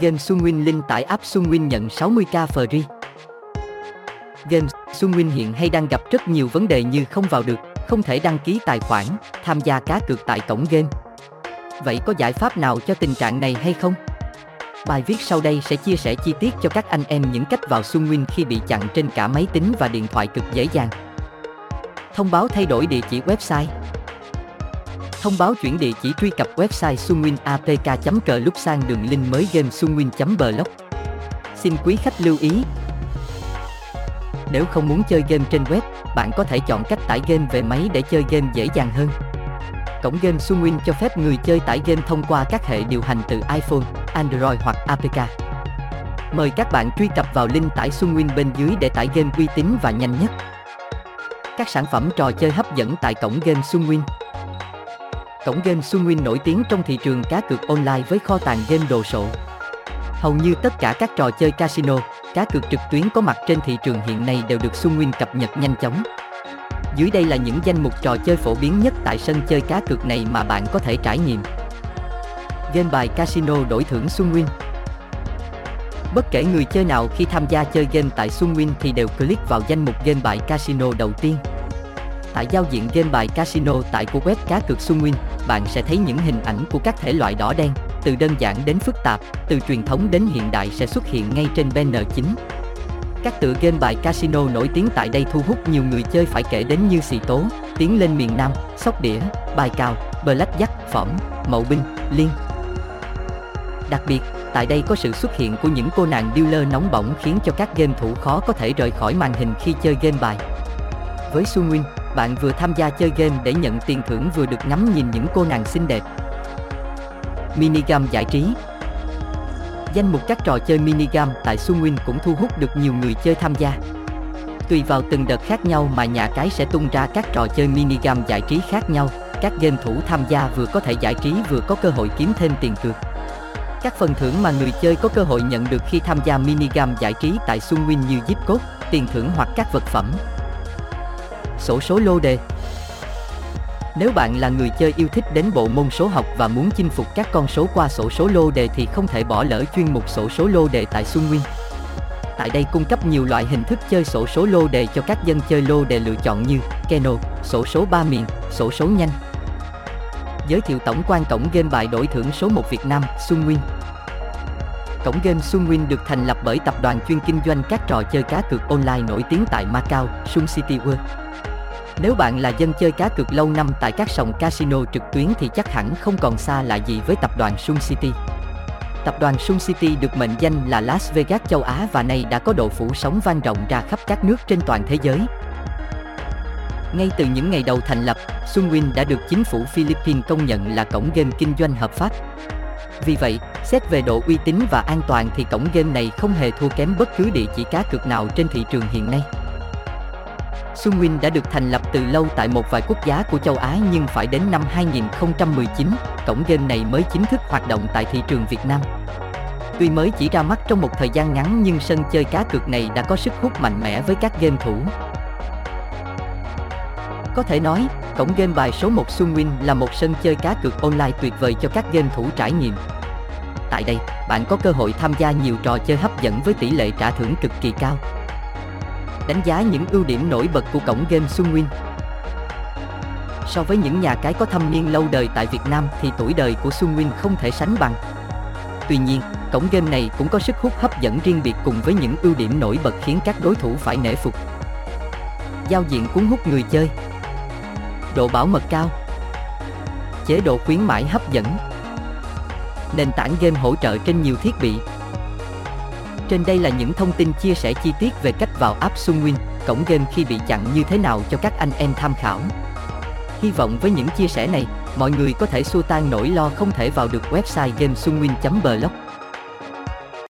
Game Sunwin link tải app Sunwin nhận 60k free. Game Sunwin hiện hay đang gặp rất nhiều vấn đề như không vào được, không thể đăng ký tài khoản, tham gia cá cược tại cổng game. Vậy có giải pháp nào cho tình trạng này hay không? Bài viết sau đây sẽ chia sẻ chi tiết cho các anh em những cách vào Sunwin khi bị chặn trên cả máy tính và điện thoại cực dễ dàng. Thông báo thay đổi địa chỉ website Thông báo chuyển địa chỉ truy cập website sunwinapk lúc sang đường link mới game sunwin.blog. Xin quý khách lưu ý. Nếu không muốn chơi game trên web, bạn có thể chọn cách tải game về máy để chơi game dễ dàng hơn. Cổng game Sunwin cho phép người chơi tải game thông qua các hệ điều hành từ iPhone, Android hoặc APK. Mời các bạn truy cập vào link tải Sunwin bên dưới để tải game uy tín và nhanh nhất. Các sản phẩm trò chơi hấp dẫn tại cổng game Sunwin. Cổng game Sunwin nổi tiếng trong thị trường cá cược online với kho tàng game đồ sộ. Hầu như tất cả các trò chơi casino, cá cược trực tuyến có mặt trên thị trường hiện nay đều được Sunwin cập nhật nhanh chóng. Dưới đây là những danh mục trò chơi phổ biến nhất tại sân chơi cá cược này mà bạn có thể trải nghiệm. Game bài casino đổi thưởng Sunwin Bất kể người chơi nào khi tham gia chơi game tại Sunwin thì đều click vào danh mục game bài casino đầu tiên. Tại giao diện game bài casino tại của web cá cược Sunwin, bạn sẽ thấy những hình ảnh của các thể loại đỏ đen, từ đơn giản đến phức tạp, từ truyền thống đến hiện đại sẽ xuất hiện ngay trên banner chính. Các tựa game bài casino nổi tiếng tại đây thu hút nhiều người chơi phải kể đến như xì tố, tiến lên miền Nam, sóc đĩa, bài cào, blackjack, phẩm mậu binh, liên. Đặc biệt, tại đây có sự xuất hiện của những cô nàng dealer nóng bỏng khiến cho các game thủ khó có thể rời khỏi màn hình khi chơi game bài. Với Sunwin, bạn vừa tham gia chơi game để nhận tiền thưởng vừa được ngắm nhìn những cô nàng xinh đẹp. Minigam giải trí Danh mục các trò chơi minigam tại Sunwin cũng thu hút được nhiều người chơi tham gia. Tùy vào từng đợt khác nhau mà nhà cái sẽ tung ra các trò chơi minigam giải trí khác nhau, các game thủ tham gia vừa có thể giải trí vừa có cơ hội kiếm thêm tiền cược. Các phần thưởng mà người chơi có cơ hội nhận được khi tham gia minigam giải trí tại Sunwin như zip code, tiền thưởng hoặc các vật phẩm. Sổ số lô đề Nếu bạn là người chơi yêu thích đến bộ môn số học và muốn chinh phục các con số qua sổ số lô đề thì không thể bỏ lỡ chuyên mục sổ số lô đề tại Sunwin. Tại đây cung cấp nhiều loại hình thức chơi sổ số lô đề cho các dân chơi lô đề lựa chọn như Keno, sổ số ba miền, sổ số nhanh. Giới thiệu tổng quan tổng game bài đổi thưởng số 1 Việt Nam, Sunwin. Cổng game Sunwin được thành lập bởi tập đoàn chuyên kinh doanh các trò chơi cá cược online nổi tiếng tại Macau, Sun City World. Nếu bạn là dân chơi cá cược lâu năm tại các sòng casino trực tuyến thì chắc hẳn không còn xa lạ gì với tập đoàn Sun City. Tập đoàn Sun City được mệnh danh là Las Vegas châu Á và nay đã có độ phủ sóng vang rộng ra khắp các nước trên toàn thế giới. Ngay từ những ngày đầu thành lập, Sunwin đã được chính phủ Philippines công nhận là cổng game kinh doanh hợp pháp. Vì vậy, xét về độ uy tín và an toàn thì cổng game này không hề thua kém bất cứ địa chỉ cá cược nào trên thị trường hiện nay. Sunwin đã được thành lập từ lâu tại một vài quốc gia của châu Á nhưng phải đến năm 2019, cổng game này mới chính thức hoạt động tại thị trường Việt Nam. Tuy mới chỉ ra mắt trong một thời gian ngắn nhưng sân chơi cá cược này đã có sức hút mạnh mẽ với các game thủ. Có thể nói, cổng game bài số 1 Sunwin là một sân chơi cá cược online tuyệt vời cho các game thủ trải nghiệm. Tại đây, bạn có cơ hội tham gia nhiều trò chơi hấp dẫn với tỷ lệ trả thưởng cực kỳ cao. Đánh giá những ưu điểm nổi bật của cổng game Sunwin. So với những nhà cái có thâm niên lâu đời tại Việt Nam thì tuổi đời của Sunwin không thể sánh bằng. Tuy nhiên, cổng game này cũng có sức hút hấp dẫn riêng biệt cùng với những ưu điểm nổi bật khiến các đối thủ phải nể phục. Giao diện cuốn hút người chơi Độ bảo mật cao Chế độ khuyến mãi hấp dẫn Nền tảng game hỗ trợ trên nhiều thiết bị Trên đây là những thông tin chia sẻ chi tiết về cách vào app Sunwin, cổng game khi bị chặn như thế nào cho các anh em tham khảo. Hy vọng với những chia sẻ này, mọi người có thể xua tan nỗi lo không thể vào được website gamesunwin.blog.